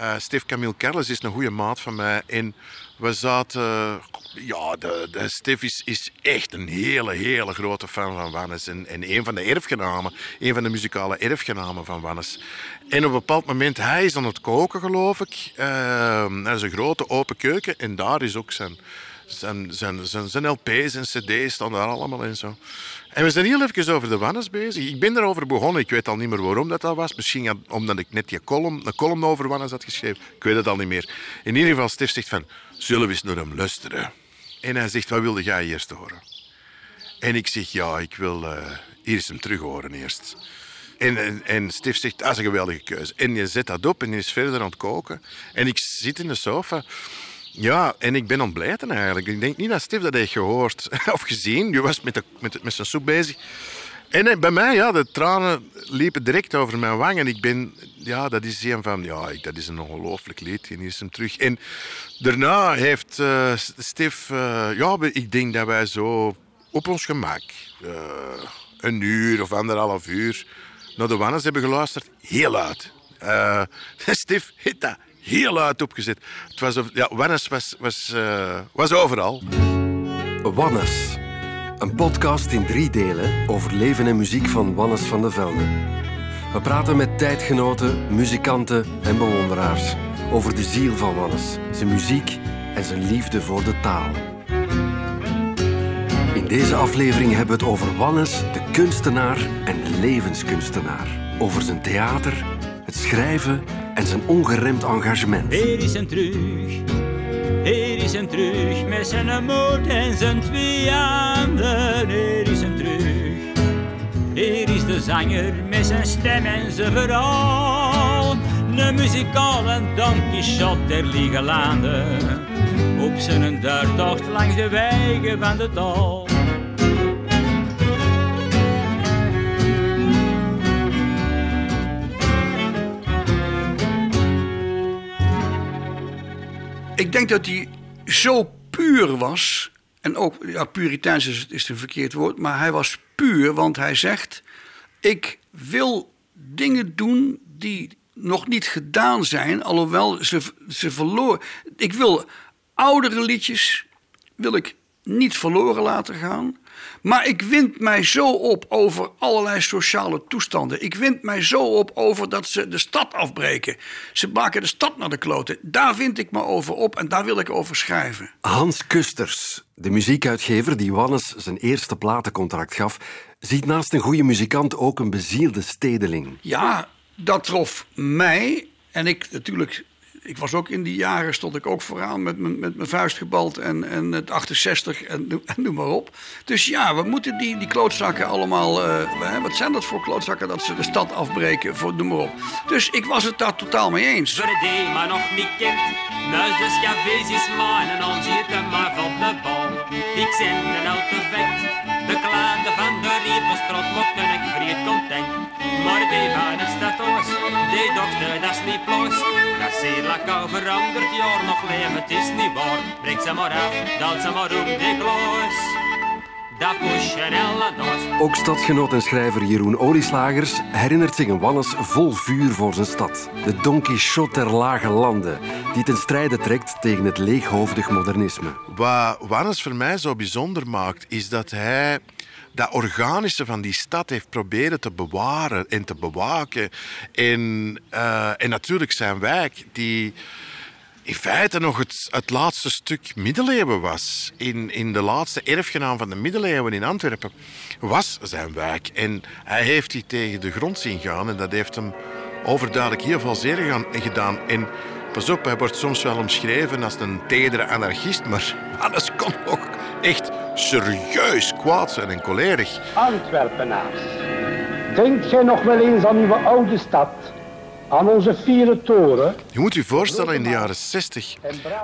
Uh, Steve Camille Carles is een goede maat van mij. En we zaten... ja, de, Steve is, is, echt een hele, hele grote fan van Wannes. En, en een van de erfgenamen, een van de muzikale erfgenamen van Wannes. En op een bepaald moment, hij is aan het koken, geloof ik. Uh, er is een grote open keuken en daar is ook zijn, zijn, LP's en CD's staan daar allemaal in zo. En we zijn heel even over de Wannes bezig. Ik ben erover begonnen. Ik weet al niet meer waarom dat, dat was. Misschien omdat ik net die column, een column over Wannes had geschreven. Ik weet het al niet meer. In ieder geval, Stef zegt van... Zullen we eens naar hem luisteren? En hij zegt, wat wilde jij eerst horen? En ik zeg, ja, ik wil uh, eerst hem terug horen eerst. En, en, en Stef zegt, dat is een geweldige keuze. En je zet dat op en je is verder aan het koken. En ik zit in de sofa... Ja, en ik ben ontblijten eigenlijk. Ik denk niet dat Stef dat heeft gehoord of gezien. Je was met, de, met, met zijn soep bezig. En eh, bij mij, ja, de tranen liepen direct over mijn wang. En ik ben, ja, dat is een van, ja, dat is een ongelooflijk lied. En is hem terug. En daarna heeft uh, Stef, uh, ja, ik denk dat wij zo op ons gemak, een uur of anderhalf uur, naar de Wannes hebben geluisterd. Heel uit. Uh, Stef, hit heel luid opgezet. Het was, ja, Wannes was, was, uh, was overal. Wannes. Een podcast in drie delen over leven en muziek van Wannes van de Velde. We praten met tijdgenoten, muzikanten en bewonderaars over de ziel van Wannes, zijn muziek en zijn liefde voor de taal. In deze aflevering hebben we het over Wannes, de kunstenaar en levenskunstenaar. Over zijn theater, het schrijven en zijn ongeremd engagement. Hier is hem terug, hier is hem terug, met zijn moed en zijn twee handen. Hier is hem terug, hier is de zanger met zijn stem en zijn verhaal. De muzikale Don Quixote der lieve landen, op zijn duurtocht langs de wegen van de dal. Ik denk dat hij zo puur was. En ook, ja, puriteins is, is een verkeerd woord. Maar hij was puur, want hij zegt: Ik wil dingen doen die nog niet gedaan zijn. Alhoewel ze, ze verloren. Ik wil oudere liedjes. Wil ik niet verloren laten gaan. Maar ik wind mij zo op over allerlei sociale toestanden. Ik wind mij zo op over dat ze de stad afbreken. Ze maken de stad naar de kloten. Daar vind ik me over op en daar wil ik over schrijven. Hans Kusters, de muziekuitgever die Wannes zijn eerste platencontract gaf, ziet naast een goede muzikant ook een bezielde stedeling. Ja, dat trof mij. En ik natuurlijk ik was ook in die jaren, stond ik ook vooraan met, mijn, met mijn vuist gebald en, en het 68 en, noem maar op. Dus ja, we moeten die, die klootzakken allemaal, uh, wat zijn dat voor klootzakken dat ze de stad afbreken, voor, noem maar op. Dus ik was het daar totaal mee eens. Voor die maar nog niet kent, muis cafés is en dan zit hem maar van de bal. Ik zend een auto vet, de klaande van de riepenstrot, mocht ik vrij content. Maar die van stad die dochter, dat is niet los, dat heel lekker veranderd, jaar nog leven, het is niet waar. Breek ze maar af, dat ze maar om de Ook stadgenoot en schrijver Jeroen Olieslagers herinnert zich een Wannes vol vuur voor zijn stad. De Don Quixote der lage landen, die ten strijde trekt tegen het leeghoofdig modernisme. Wat Wannes voor mij zo bijzonder maakt, is dat hij dat organische van die stad heeft proberen te bewaren en te bewaken. En, uh, en natuurlijk zijn wijk, die in feite nog het, het laatste stuk middeleeuwen was. In, in de laatste erfgenaam van de middeleeuwen in Antwerpen was zijn wijk. En hij heeft die tegen de grond zien gaan en dat heeft hem overduidelijk heel veel zeer gedaan. En pas op, hij wordt soms wel omschreven als een tedere anarchist, maar alles kon ook echt serieus kwaad zijn en cholerig. Antwerpenaars, denkt gij nog wel eens aan uw oude stad? Aan onze vierde toren. Je moet je voorstellen, in de jaren 60,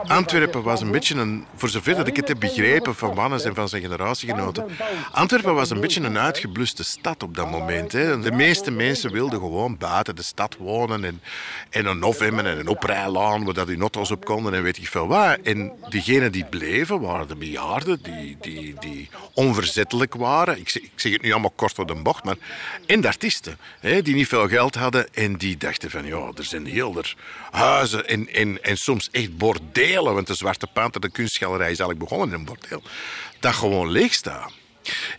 Antwerpen was een beetje een, voor zover dat ik het heb begrepen van Wannes en van zijn generatiegenoten, Antwerpen was een beetje een uitgebluste stad op dat moment. Hè. De meeste mensen wilden gewoon buiten de stad wonen en, en een hof hebben en een oprijlaan waar dat die auto's op konden en weet ik veel wat. En diegenen die bleven waren de bejaarden, die, die, die onverzettelijk waren. Ik zeg, ik zeg het nu allemaal kort door de bocht, maar en de artiesten, hè, die niet veel geld hadden en die dachten ja, er zijn heel er huizen en, en, en soms echt bordelen. Want de Zwarte Panter, de kunstgalerij, is eigenlijk begonnen in een bordeel. Dat gewoon leeg staat.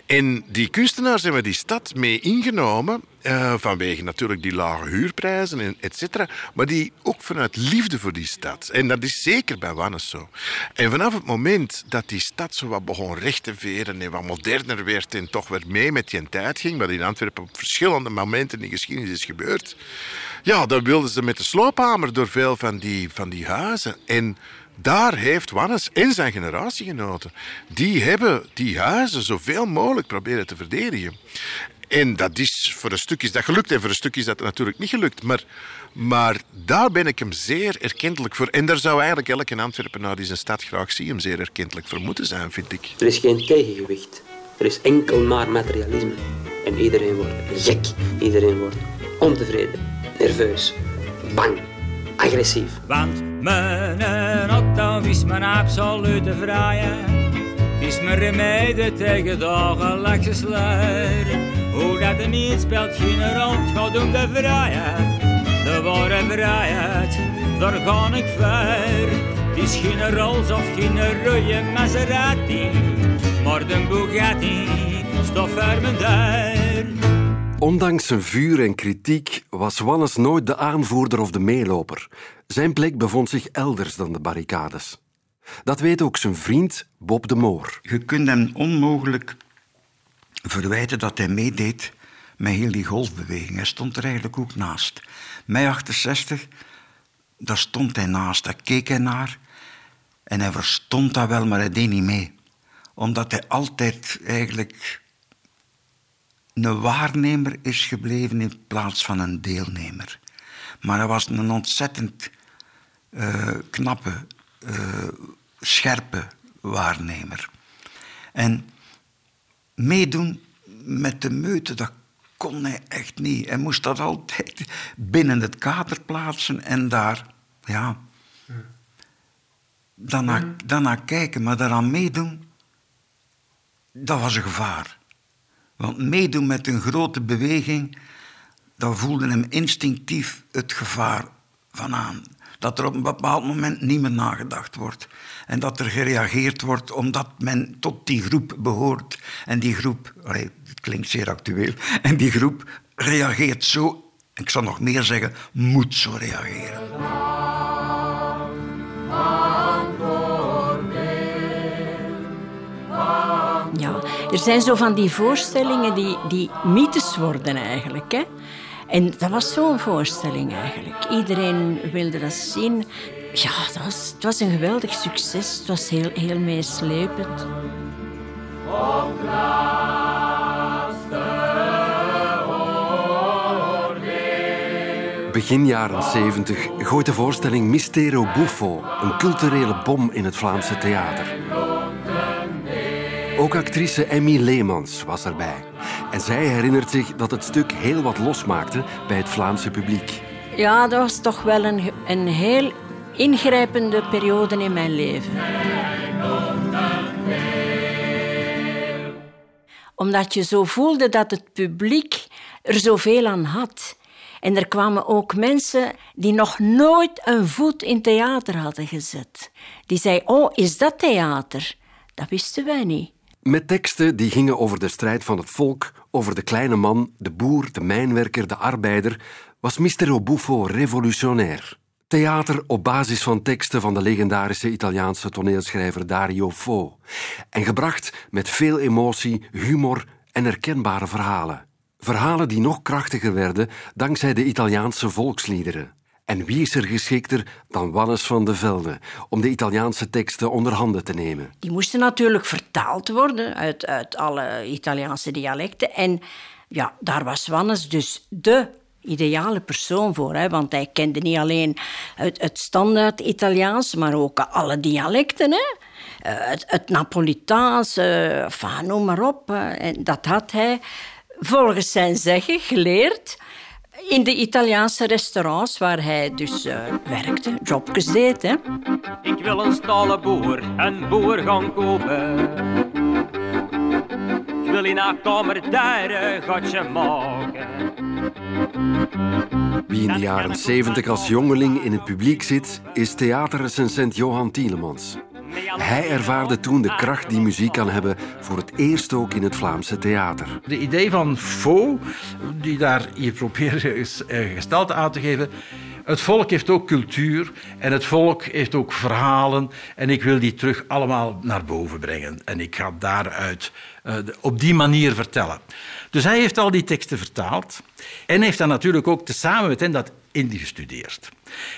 En die kunstenaars hebben die stad mee ingenomen, uh, vanwege natuurlijk die lage huurprijzen, en et cetera, maar die ook vanuit liefde voor die stad. En dat is zeker bij Wannes zo. En vanaf het moment dat die stad zo wat begon recht te veren en wat moderner werd en toch weer mee met die tijd ging, wat in Antwerpen op verschillende momenten in de geschiedenis is gebeurd, ja, dan wilden ze met de sloophamer door veel van die, van die huizen. En daar heeft Wannes en zijn generatiegenoten, die hebben die huizen zoveel mogelijk proberen te verdedigen. En dat is, voor een stuk is dat gelukt en voor een stuk is dat natuurlijk niet gelukt. Maar, maar daar ben ik hem zeer erkentelijk voor. En daar zou eigenlijk elke Antwerpenaar die zijn stad graag zien hem zeer erkentelijk voor moeten zijn, vind ik. Er is geen tegengewicht. Er is enkel maar materialisme. En iedereen wordt gek. Iedereen wordt ontevreden, nerveus, bang agressief. Want mijn auto is mijn absolute vrijheid. Het is mijn remedie tegen dagelijkse sleur. Hoe dat er niet speelt geen rol, het gaat om de vrijheid. De ware vrijheid, daar ga ik ver. Het is geen Rolls of geen rode Maserati, maar de Bugatti stof voor mijn deur. Ondanks zijn vuur en kritiek was Wannes nooit de aanvoerder of de meeloper. Zijn plek bevond zich elders dan de barricades. Dat weet ook zijn vriend Bob de Moor. Je kunt hem onmogelijk verwijten dat hij meedeed met heel die golfbeweging. Hij stond er eigenlijk ook naast. Mei 68, daar stond hij naast, daar keek hij naar. En hij verstond dat wel, maar hij deed niet mee. Omdat hij altijd eigenlijk een waarnemer is gebleven in plaats van een deelnemer. Maar hij was een ontzettend uh, knappe, uh, scherpe waarnemer. En meedoen met de meute, dat kon hij echt niet. Hij moest dat altijd binnen het kader plaatsen en daar, ja, daarna, daarna kijken. Maar daaraan meedoen, dat was een gevaar. Want meedoen met een grote beweging, daar voelde hem instinctief het gevaar van aan. Dat er op een bepaald moment niet meer nagedacht wordt. En dat er gereageerd wordt omdat men tot die groep behoort. En die groep, het klinkt zeer actueel, en die groep reageert zo, ik zal nog meer zeggen, moet zo reageren. Er zijn zo van die voorstellingen die, die mythes worden eigenlijk. Hè? En dat was zo'n voorstelling eigenlijk. Iedereen wilde dat zien. Ja, dat was, het was een geweldig succes. Het was heel, heel meeslepend. Begin jaren 70 gooit de voorstelling Mistero Buffo een culturele bom in het Vlaamse theater. Ook actrice Emmy Leemans was erbij. En zij herinnert zich dat het stuk heel wat losmaakte bij het Vlaamse publiek. Ja, dat was toch wel een, een heel ingrijpende periode in mijn leven. Omdat je zo voelde dat het publiek er zoveel aan had. En er kwamen ook mensen die nog nooit een voet in theater hadden gezet. Die zeiden, oh, is dat theater? Dat wisten wij niet. Met teksten die gingen over de strijd van het volk, over de kleine man, de boer, de mijnwerker, de arbeider, was Mister Obuffo revolutionair. Theater op basis van teksten van de legendarische Italiaanse toneelschrijver Dario Fo. En gebracht met veel emotie, humor en herkenbare verhalen. Verhalen die nog krachtiger werden dankzij de Italiaanse volksliederen. En wie is er geschikter dan Wannes van de Velde om de Italiaanse teksten onder handen te nemen? Die moesten natuurlijk vertaald worden uit, uit alle Italiaanse dialecten. En ja, daar was Wannes dus de ideale persoon voor. Hè? Want hij kende niet alleen het, standaard Italiaans, maar ook alle dialecten. Hè? Eh, het, het Napolitaans, uh, noem maar op. En dat had hij volgens zijn zeggen geleerd in de Italiaanse restaurants waar hij dus uh, werkte, jobjes deed. Hè. Ik wil een stalen boer, een boer gaan kopen. Ik wil in haar kamer daar een gatje maken. Wie in de jaren 70 als jongeling in het publiek zit, is theaterrecensent Johan Tielemans. Hij ervaarde toen de kracht die muziek kan hebben voor het eerst ook in het Vlaamse theater. De idee van Faux, die daar hier probeert eh, gestalte aan te geven. Het volk heeft ook cultuur en het volk heeft ook verhalen. En ik wil die terug allemaal naar boven brengen. En ik ga daaruit uh, op die manier vertellen. Dus hij heeft al die teksten vertaald. En heeft dan natuurlijk ook tezamen met hen dat ingestudeerd.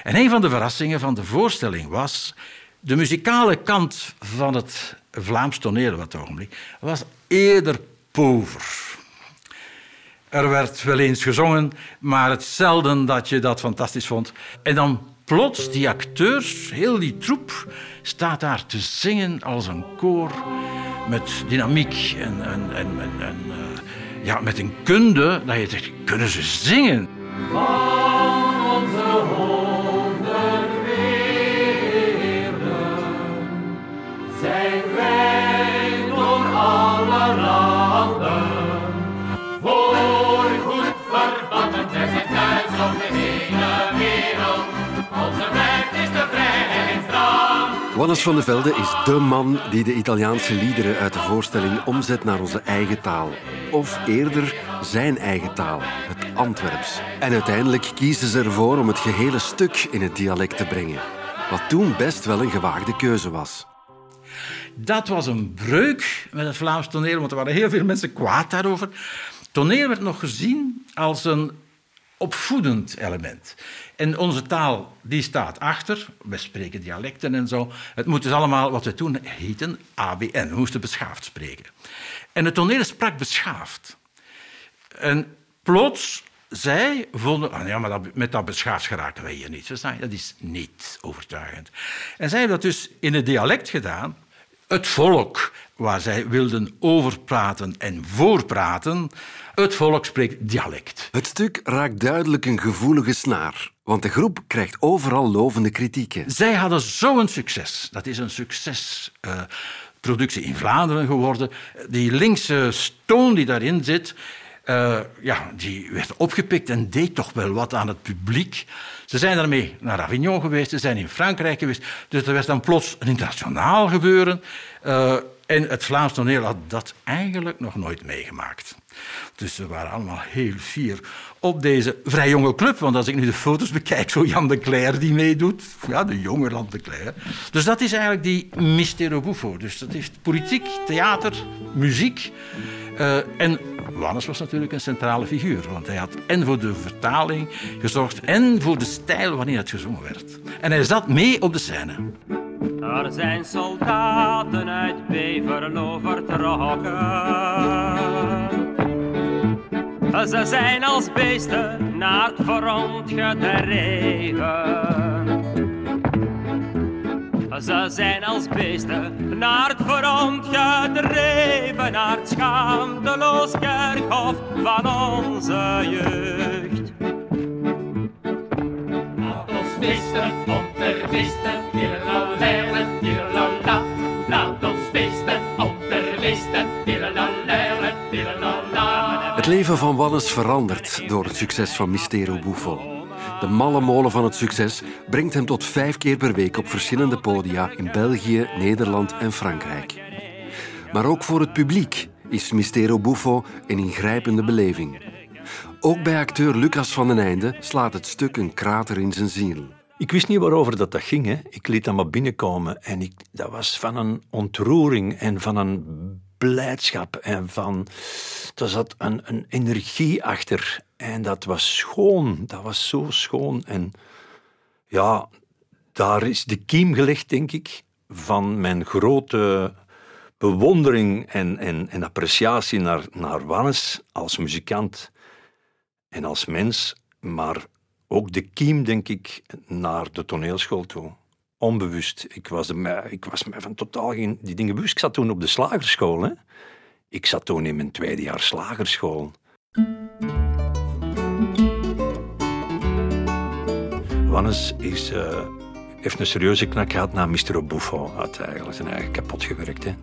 En een van de verrassingen van de voorstelling was de muzikale kant van het Vlaams toneel dat ogenblik was eerder pover. Er werd wel eens gezongen, maar het zelden dat je dat fantastisch vond. En dan plots, die acteurs, heel die troep, staat daar te zingen als een koor met dynamiek en, en, en, en uh, ja, met een kunde dat je zegt, kunnen ze zingen? Wannes van de Velde is dé man die de Italiaanse liederen uit de voorstelling omzet naar onze eigen taal. Of eerder zijn eigen taal, het Antwerps. En uiteindelijk kiezen ze ervoor om het gehele stuk in het dialect te brengen. Wat toen best wel een gewaagde keuze was. Dat was een breuk met het Vlaams toneel, want er waren heel veel mensen kwaad daarover. Toneel werd nog gezien als een opvoedend element. En onze taal die staat achter. We spreken dialecten en zo. Het moet dus allemaal wat we toen heten ABN. We moesten beschaafd spreken. En het toneel sprak beschaafd. En plots, zij vonden... Ah, ja, maar dat, met dat beschaafd geraken wij hier niet. Dat is niet overtuigend. En zij hebben dat dus in het dialect gedaan. Het volk waar zij wilden overpraten en voorpraten, het volk spreekt dialect. Het stuk raakt duidelijk een gevoelige snaar, want de groep krijgt overal lovende kritieken. Zij hadden zo'n succes. Dat is een succesproductie uh, in Vlaanderen geworden. Die linkse stoon die daarin zit, uh, ja, die werd opgepikt en deed toch wel wat aan het publiek. Ze zijn daarmee naar Avignon geweest, ze zijn in Frankrijk geweest. Dus er werd dan plots een internationaal gebeuren. Uh, en het Vlaams toneel had dat eigenlijk nog nooit meegemaakt. Dus we waren allemaal heel fier op deze vrij jonge club. Want als ik nu de foto's bekijk, zo Jan de Cler die meedoet. Ja, de jonge Jan de Cler. Dus dat is eigenlijk die Mistero Buffo. Dus dat heeft politiek, theater, muziek. Uh, en Wannes was natuurlijk een centrale figuur. Want hij had en voor de vertaling gezorgd en voor de stijl wanneer het gezongen werd. En hij zat mee op de scène. Er zijn soldaten uit Beverlo vertrokken. Ze zijn als beesten naar het front gedreven. Ze zijn als beesten naar het front gedreven, naar het schaamteloos kerkhof van onze jeugd. Laat ons feesten om te feesten, tirlalala, tirlalala. Laat ons feesten om te feesten, tirlalala, tirlalala. Het leven van Wannes verandert door het succes van Mistero Buffo. De malle molen van het succes brengt hem tot vijf keer per week op verschillende podia in België, Nederland en Frankrijk. Maar ook voor het publiek is Mistero Buffo een ingrijpende beleving. Ook bij acteur Lucas van den Einde slaat het stuk een krater in zijn ziel. Ik wist niet waarover dat, dat ging. Hè. Ik liet dat maar binnenkomen. En ik, dat was van een ontroering en van een blijdschap. En van, er zat een, een energie achter. En dat was schoon. Dat was zo schoon. En ja, daar is de kiem gelegd, denk ik, van mijn grote bewondering en, en, en appreciatie naar, naar Wannes als muzikant en als mens, maar ook de kiem, denk ik, naar de toneelschool toe. Onbewust. Ik was, me, ik was me van totaal geen die dingen bewust. Ik zat toen op de slagerschool. Hè. Ik zat toen in mijn tweede jaar slagerschool. Wannes is, uh, heeft een serieuze knak gehad na Mr. Buffo. Had eigenlijk zijn eigen kapot gewerkt. Hè.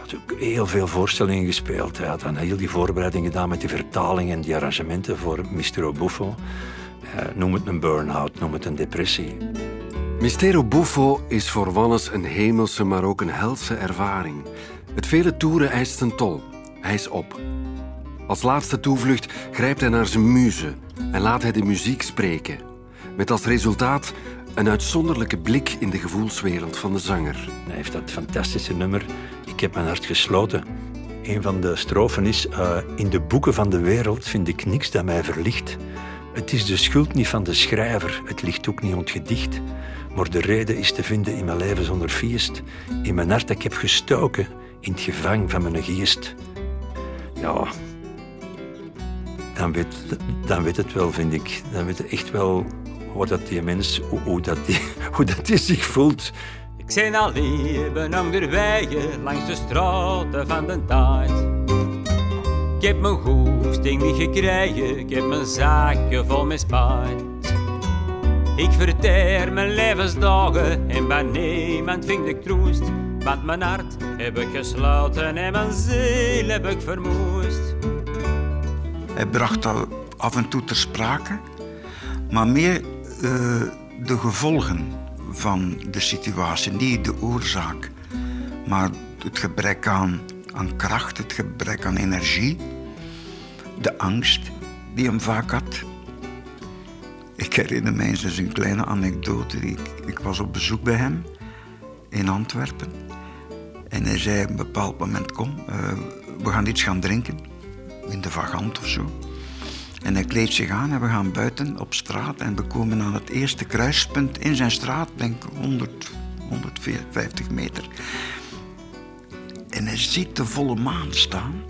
had ook heel veel voorstellingen gespeeld. Hij had dan heel die voorbereiding gedaan met die vertaling en die arrangementen voor Mistero Buffo. Uh, noem het een burn-out, noem het een depressie. Mistero Buffo is voor Wannes een hemelse, maar ook een helse ervaring. Het vele toeren eist een tol. Hij is op. Als laatste toevlucht grijpt hij naar zijn muze en laat hij de muziek spreken. Met als resultaat een uitzonderlijke blik in de gevoelswereld van de zanger. Hij heeft dat fantastische nummer Ik heb mijn hart gesloten. Een van de strofen is: uh, In de boeken van de wereld vind ik niks dat mij verlicht. Het is de schuld niet van de schrijver, het ligt ook niet ontgedicht. Maar de reden is te vinden in mijn leven zonder feest. In mijn hart dat ik heb gestoken, in het gevang van mijn geest. Ja, dan weet, dan weet het wel, vind ik. Dan weet het echt wel hoe dat die mens, hoe, hoe, dat, die, hoe dat die zich voelt. Ik zijn al leven onderwege langs de straten van de tijd. Ik heb mijn goesting niet gekregen, ik heb mijn zaken vol met spijt. Ik verteer mijn levensdagen en bij niemand vind ik troost. Want mijn hart heb ik gesloten en mijn ziel heb ik vermoest. Hij bracht dat af en toe ter sprake, maar meer uh, de gevolgen van de situatie, niet de oorzaak, maar het gebrek aan, aan kracht, het gebrek aan energie, de angst die hem vaak had. Ik herinner mij eens een kleine anekdote. Ik, ik was op bezoek bij hem in Antwerpen. En hij zei op een bepaald moment, kom, uh, we gaan iets gaan drinken. In de vagant of zo. En hij kleedt zich aan en we gaan buiten op straat. En we komen aan het eerste kruispunt in zijn straat, denk 100, 150 meter. En hij ziet de volle maan staan.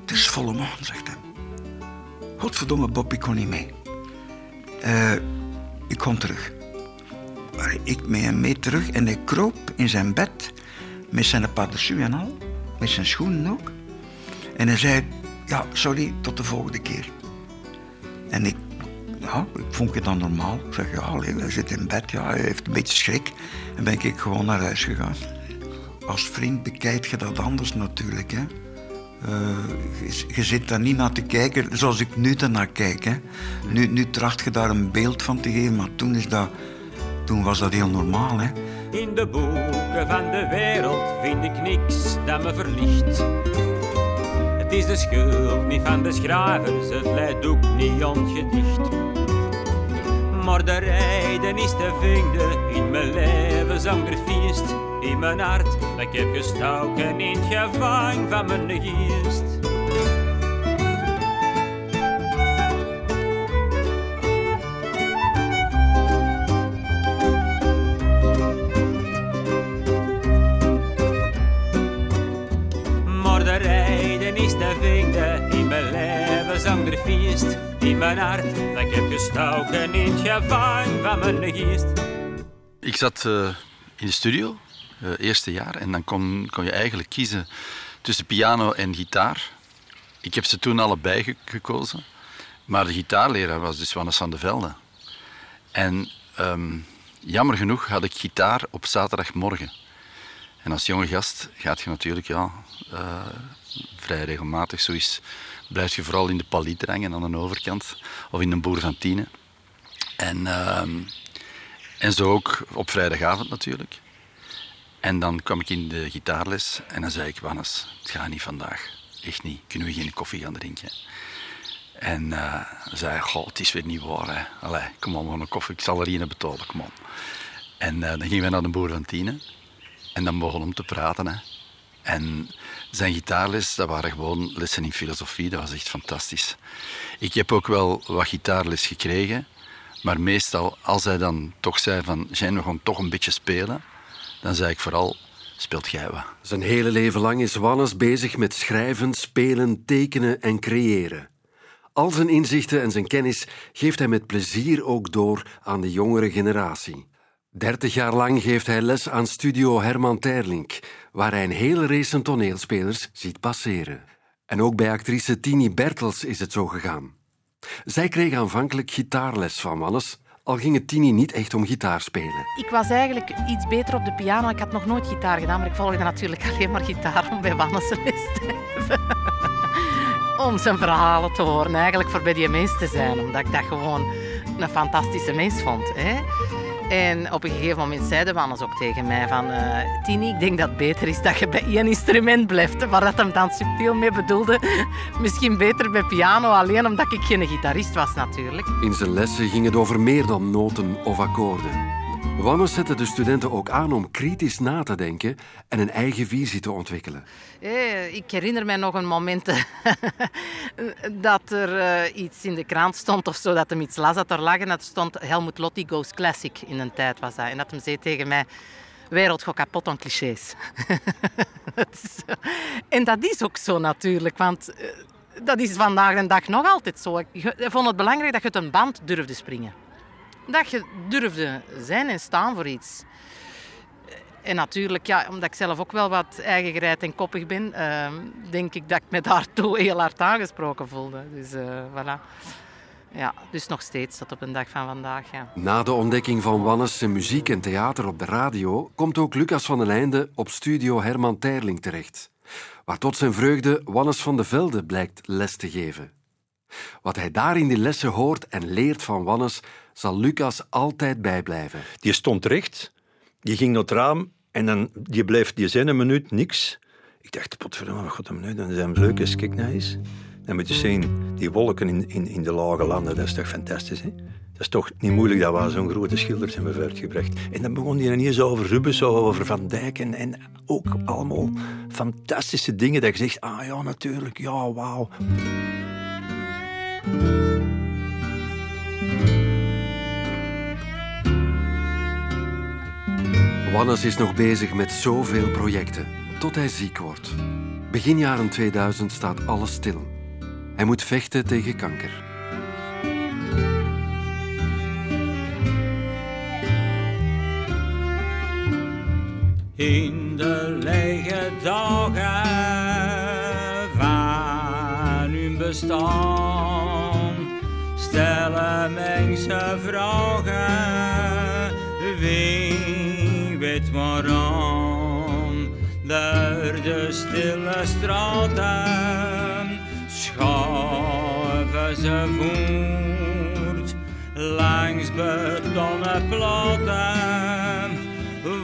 Het is volle maan, zegt hij. Godverdomme, Bob, ik kon niet mee. Uh, ik kom terug. Maar ik mee en mee terug en hij kroop in zijn bed met zijn parachute en al, met zijn schoenen ook. En hij zei, ja, sorry, tot de volgende keer. En ik, ja, ik vond het dan normaal. Ik zeg, ja, hij zit in bed, ja, hij heeft een beetje schrik. En ben ik gewoon naar huis gegaan. Als vriend bekijkt je dat anders natuurlijk, hè. Je, je, zit daar niet naar te kijken zoals ik nu ernaar kijk. Hè. Nu, nu tracht je daar een beeld van te geven, maar toen, is dat, toen was dat heel normaal. Hè. In de boeken van de wereld vind ik niks dat me verlicht. Het is de schuld niet van de schrijvers, het leidt ook niet ontgedicht. Maar de rijden is te vinden in mijn leven zonder feest. In mijn hart, ik heb gestoken in het gevang van mijn geest. Zonder feest in mijn hart. Dat ik heb gestoken in het van mijn. Ik zat uh, in de studio, uh, eerste jaar, en dan kon, kon je eigenlijk kiezen tussen piano en gitaar. Ik heb ze toen allebei ge gekozen. Maar de gitaarleraar was dus Wannes van de Velde. En um, jammer genoeg had ik gitaar op zaterdagmorgen. En als jonge gast gaat je natuurlijk ja, uh, vrij regelmatig zoiets blijf je vooral in de palietrang aan de overkant. Of in een boer. En, uh, en zo ook op vrijdagavond natuurlijk. En dan kwam ik in de gitaarles en dan zei ik, Wannes, het gaat niet vandaag. Echt niet. Kunnen we geen koffie gaan drinken? En uh, zei goh, het is weer niet waar. Hè. Allee, kom op, een koffie. Ik zal er een betalen, kom op. En uh, dan gingen we naar de boer van Tiene. En dan begon hem te praten. Hè. En zijn gitaarles, dat waren gewoon lessen in filosofie. Dat was echt fantastisch. Ik heb ook wel wat gitaarles gekregen. Maar meestal, als hij dan toch zei van... Zijn we gewoon toch een beetje spelen? Dan zei ik vooral, speelt jij wat. Zijn hele leven lang is Wannes bezig met schrijven, spelen, tekenen en creëren. Al zijn inzichten en zijn kennis geeft hij met plezier ook door aan de jongere generatie. Dertig jaar lang geeft hij les aan studio Herman Terlink, waar hij een hele race toneelspelers ziet passeren. En ook bij actrice Tini Bertels is het zo gegaan. Zij kreeg aanvankelijk gitaarles van Wannes, al ging het Tini niet echt om gitaar spelen. Ik was eigenlijk iets beter op de piano. Ik had nog nooit gitaar gedaan, maar ik volgde natuurlijk alleen maar gitaar om bij Wannes les te hebben. Om zijn verhalen te horen, eigenlijk voor bij die mens te zijn. Omdat ik dat gewoon een fantastische mens vond. Hè? En op een gegeven moment zeiden Wannes ook tegen mij van... eh, Tini, ik denk dat het beter is dat je bij één instrument blijft. Waar dat hem dan subtiel mee bedoelde. Misschien beter bij piano, alleen omdat ik geen gitarist was natuurlijk. In zijn lessen ging het over meer dan noten of akkoorden. Wannes zette de studenten ook aan om kritisch na te denken en een eigen visie te ontwikkelen. Eh, ik herinner mij nog een moment eh, dat er eh, iets in de krant stond of zo, dat hem iets las dat er lag en dat stond Helmut Lotti Goes Classic in een tijd was dat. En dat hem zei tegen mij, wereld kapot aan clichés. En dat is ook zo natuurlijk, want dat is vandaag de dag nog altijd zo. Ik vond het belangrijk dat je het een band durfde springen. Dat je durfde zijn en staan voor iets. En natuurlijk, ja, omdat ik zelf ook wel wat eigengereid en koppig ben, ehm, denk ik dat ik me daartoe heel hard aangesproken voelde. Dus eh, voilà. Ja, dus nog steeds tot op een dag van vandaag. Ja. Na de ontdekking van Wannes muziek en theater op de radio komt ook Lucas van den Einde op studio Herman Terling terecht, waar tot zijn vreugde Wannes van de Velde blijkt les te geven. Wat hij daar in die lessen hoort en leert van Wannes, zal Lucas altijd bijblijven. Die stond recht, die ging naar het raam en dan, die bleef die zijn een minuut niks. Ik dacht, potverdomme, wat een minuut? Dan zijn we leuk eens, kijk nou eens. Dan moet je zien, die wolken in, in, in de lage landen, dat is toch fantastisch, hè? Dat is toch niet moeilijk dat we zo'n grote schilders hebben voortgebracht. En dan begon hij ineens over Rubens, over Van Dijk en, en ook allemaal fantastische dingen dat je zegt, ah ja, natuurlijk, ja, wauw. Wannes is nog bezig met zoveel projecten, tot hij ziek wordt. Begin jaren 2000 staat alles stil. Hij moet vechten tegen kanker. In de lege dagen van hun bestaan stellen mensen vragen. Wie waarom door de stille straten schuiven ze voort langs betonnen platen.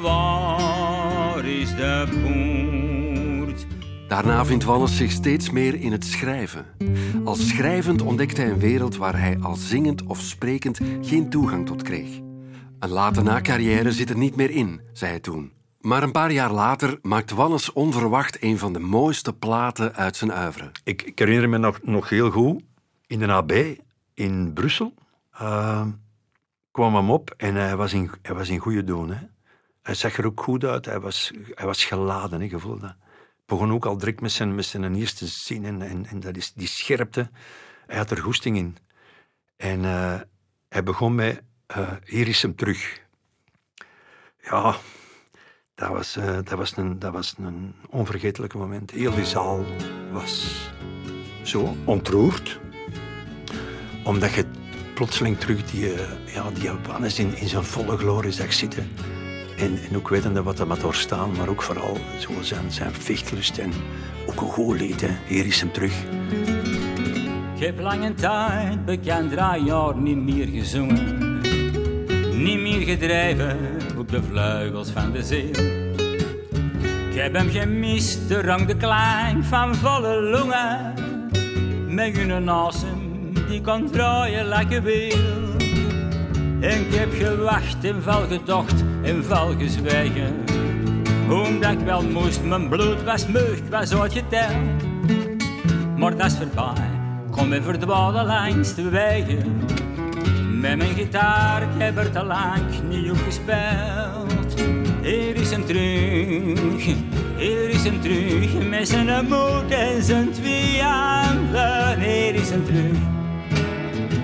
Waar is de poort? Daarna vindt Wannes zich steeds meer in het schrijven. Als schrijvend ontdekt hij een wereld waar hij als zingend of sprekend geen toegang tot kreeg. Een late na-carrière zit er niet meer in, zei hij toen. Maar een paar jaar later maakt Wannes onverwacht een van de mooiste platen uit zijn oeuvre. Ik, herinner me nog, nog heel goed, in de AB in Brussel eh, kwam hem op en hij was in, hij was goede doen. Hè. Hij zag er ook goed uit, hij was, hij was geladen, hè, gevoel dat. Begon ook al direct met zijn, met zijn eerste zin en, en, en dat is die scherpte. Hij had er goesting in. En eh, hij begon met eh, Hier is hem terug. Ja, dat was, eh, dat, was een, dat was een onvergetelijk moment. Heel die zaal was zo ontroerd. Omdat je plotseling terug die, eh, ja, die Wannes in, in zijn volle glorie zag zitten. En, en ook wetende wat er had doorstaan, maar ook vooral zo zijn, zijn vechtlust en ook een goed lied. Hè. Hier is hem terug. Ik heb lange tijd bekend draaijaar niet meer gezongen. Niet meer gedreven op de vleugels van de zee. Ik heb hem gemist, de rang de klank van volle longen. Met hun asem die kan draaien lekker wil. En ik heb gewacht en val gedocht en val gezwegen. Omdat ik wel moest, mijn bloed was meug, ik was uitgeteld. Maar dat is voorbij, kom weer verdwalen langs de wegen. Met mijn gitaar, ik heb er te lang niet op gespeeld. Hier is hem terug, hier is hem terug. Met zijn moed en zijn twee handen. Hier is hem terug,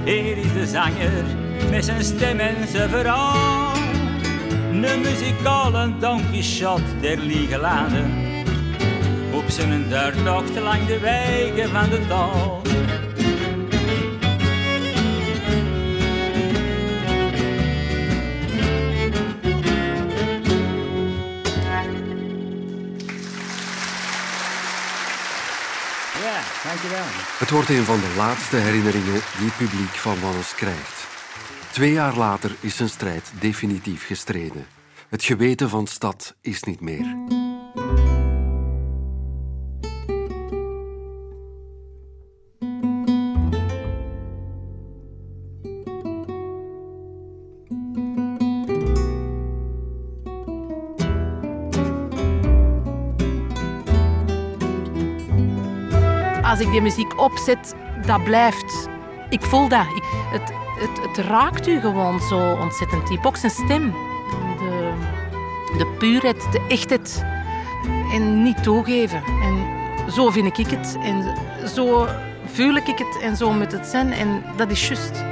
hier is de zanger. Met zijn stem en zijn verhaal. Een muzikale Don Quixote der liege landen. Op zijn doortocht lang de wegen van de taal. Het wordt een van de laatste herinneringen die het publiek van Wannes krijgt. Twee jaar later is zijn strijd definitief gestreden. Het geweten van stad is niet meer. Als ik die muziek opzet, dat blijft. Ik voel dat. Ik, het, het, het raakt u gewoon zo ontzettend diep. Ook zijn stem. De, de puurheid, de echtheid. En niet toegeven. En zo vind ik het. En zo voel ik het. En zo moet het zijn. En dat is juist.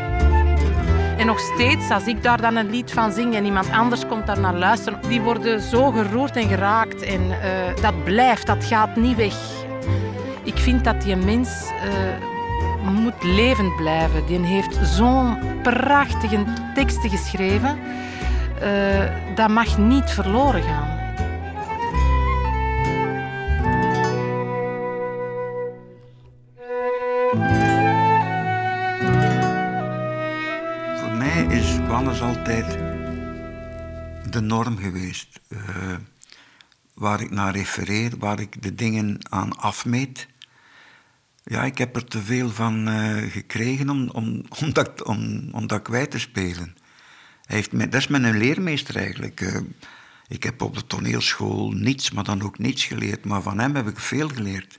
En nog steeds, als ik daar dan een lied van zing en iemand anders komt daar naar luisteren, die worden zo geroerd en geraakt. En eh, dat blijft, dat gaat niet weg. Vind dat die mens uh, moet levend blijven. Die heeft zo'n prachtige teksten geschreven. Uh, dat mag niet verloren gaan. Voor mij is Wannes altijd de norm geweest. Uh, waar ik naar refereer, waar ik de dingen aan afmeet. Ja, ik heb er te veel van uh, gekregen om, om, om, dat, om, om dat kwijt te spelen. Heeft me, dat is mijn leermeester eigenlijk. Uh, ik heb op de toneelschool niets, maar dan ook niets geleerd. Maar van hem heb ik veel geleerd.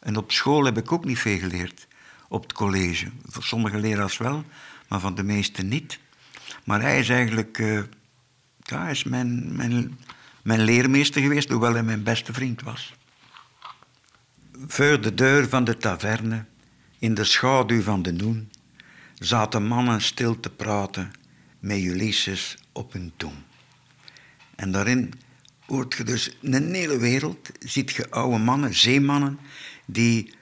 En op school heb ik ook niet veel geleerd. Op het college. Voor sommige leraars wel, maar van de meeste niet. Maar hij is eigenlijk... Uh, ja, is mijn, mijn, mijn leermeester geweest, hoewel hij mijn beste vriend was. Voor de deur van de taverne, in de schaduw van de noen, zaten mannen stil te praten met Ulysses op hun tong. En daarin hoort je dus een hele wereld, ziet je oude mannen, zeemannen, die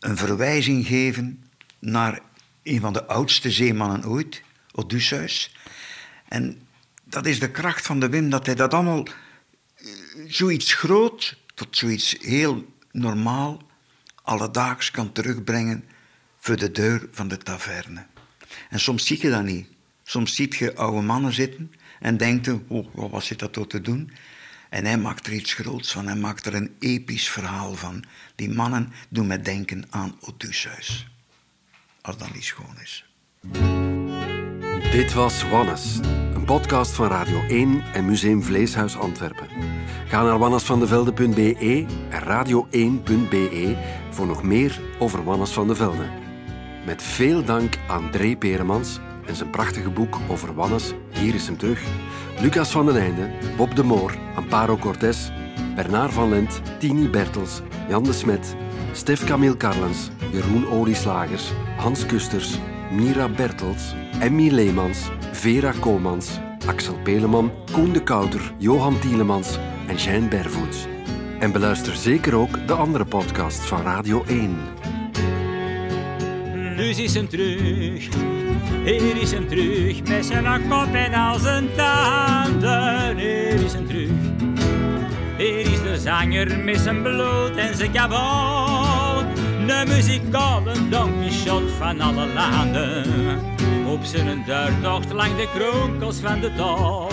een verwijzing geven naar een van de oudste zeemannen ooit, Odysseus. En dat is de kracht van de Wim, dat hij dat allemaal zoiets groot tot zoiets heel normaal, alledaags kan terugbrengen voor de deur van de taverne. En soms zie je dat niet. Soms zie je oude mannen zitten en denkt je, wat zit dat toch te doen? En hij maakt er iets groots van. Hij maakt er een episch verhaal van. Die mannen doen me denken aan Odysseus. Als dat niet schoon is. Dit was Wannes, een podcast van Radio 1 en Museum Vleeshuis Antwerpen. Ga naar wannesvandevelde.be en radio1.be voor nog meer over Wannes van de Velde. Met veel dank aan Dree Peremans en zijn prachtige boek over Wannes, Hier is hem terug, Lucas van den Einde, Bob de Moor, Amparo Cortés, Bernard van Lent, Tini Bertels, Jan de Smet, Stef Camille Carlens, Jeroen Olieslagers, Hans Kusters, Mira Bertels, Emmy Leemans, Vera Komans, Axel Peleman, Koen de Kouter, Johan Tielemans en Jean Bervoets. En beluister zeker ook de andere podcasts van Radio 1. Nu is hem terug, hier is hem terug, met zijn kop en al zijn tanden. Hier is hem terug, hier is de zanger met zijn bloed en zijn kabel. De muzikale Don Quixote van alle landen, op zijn duurtocht langs de kronkels van de dal.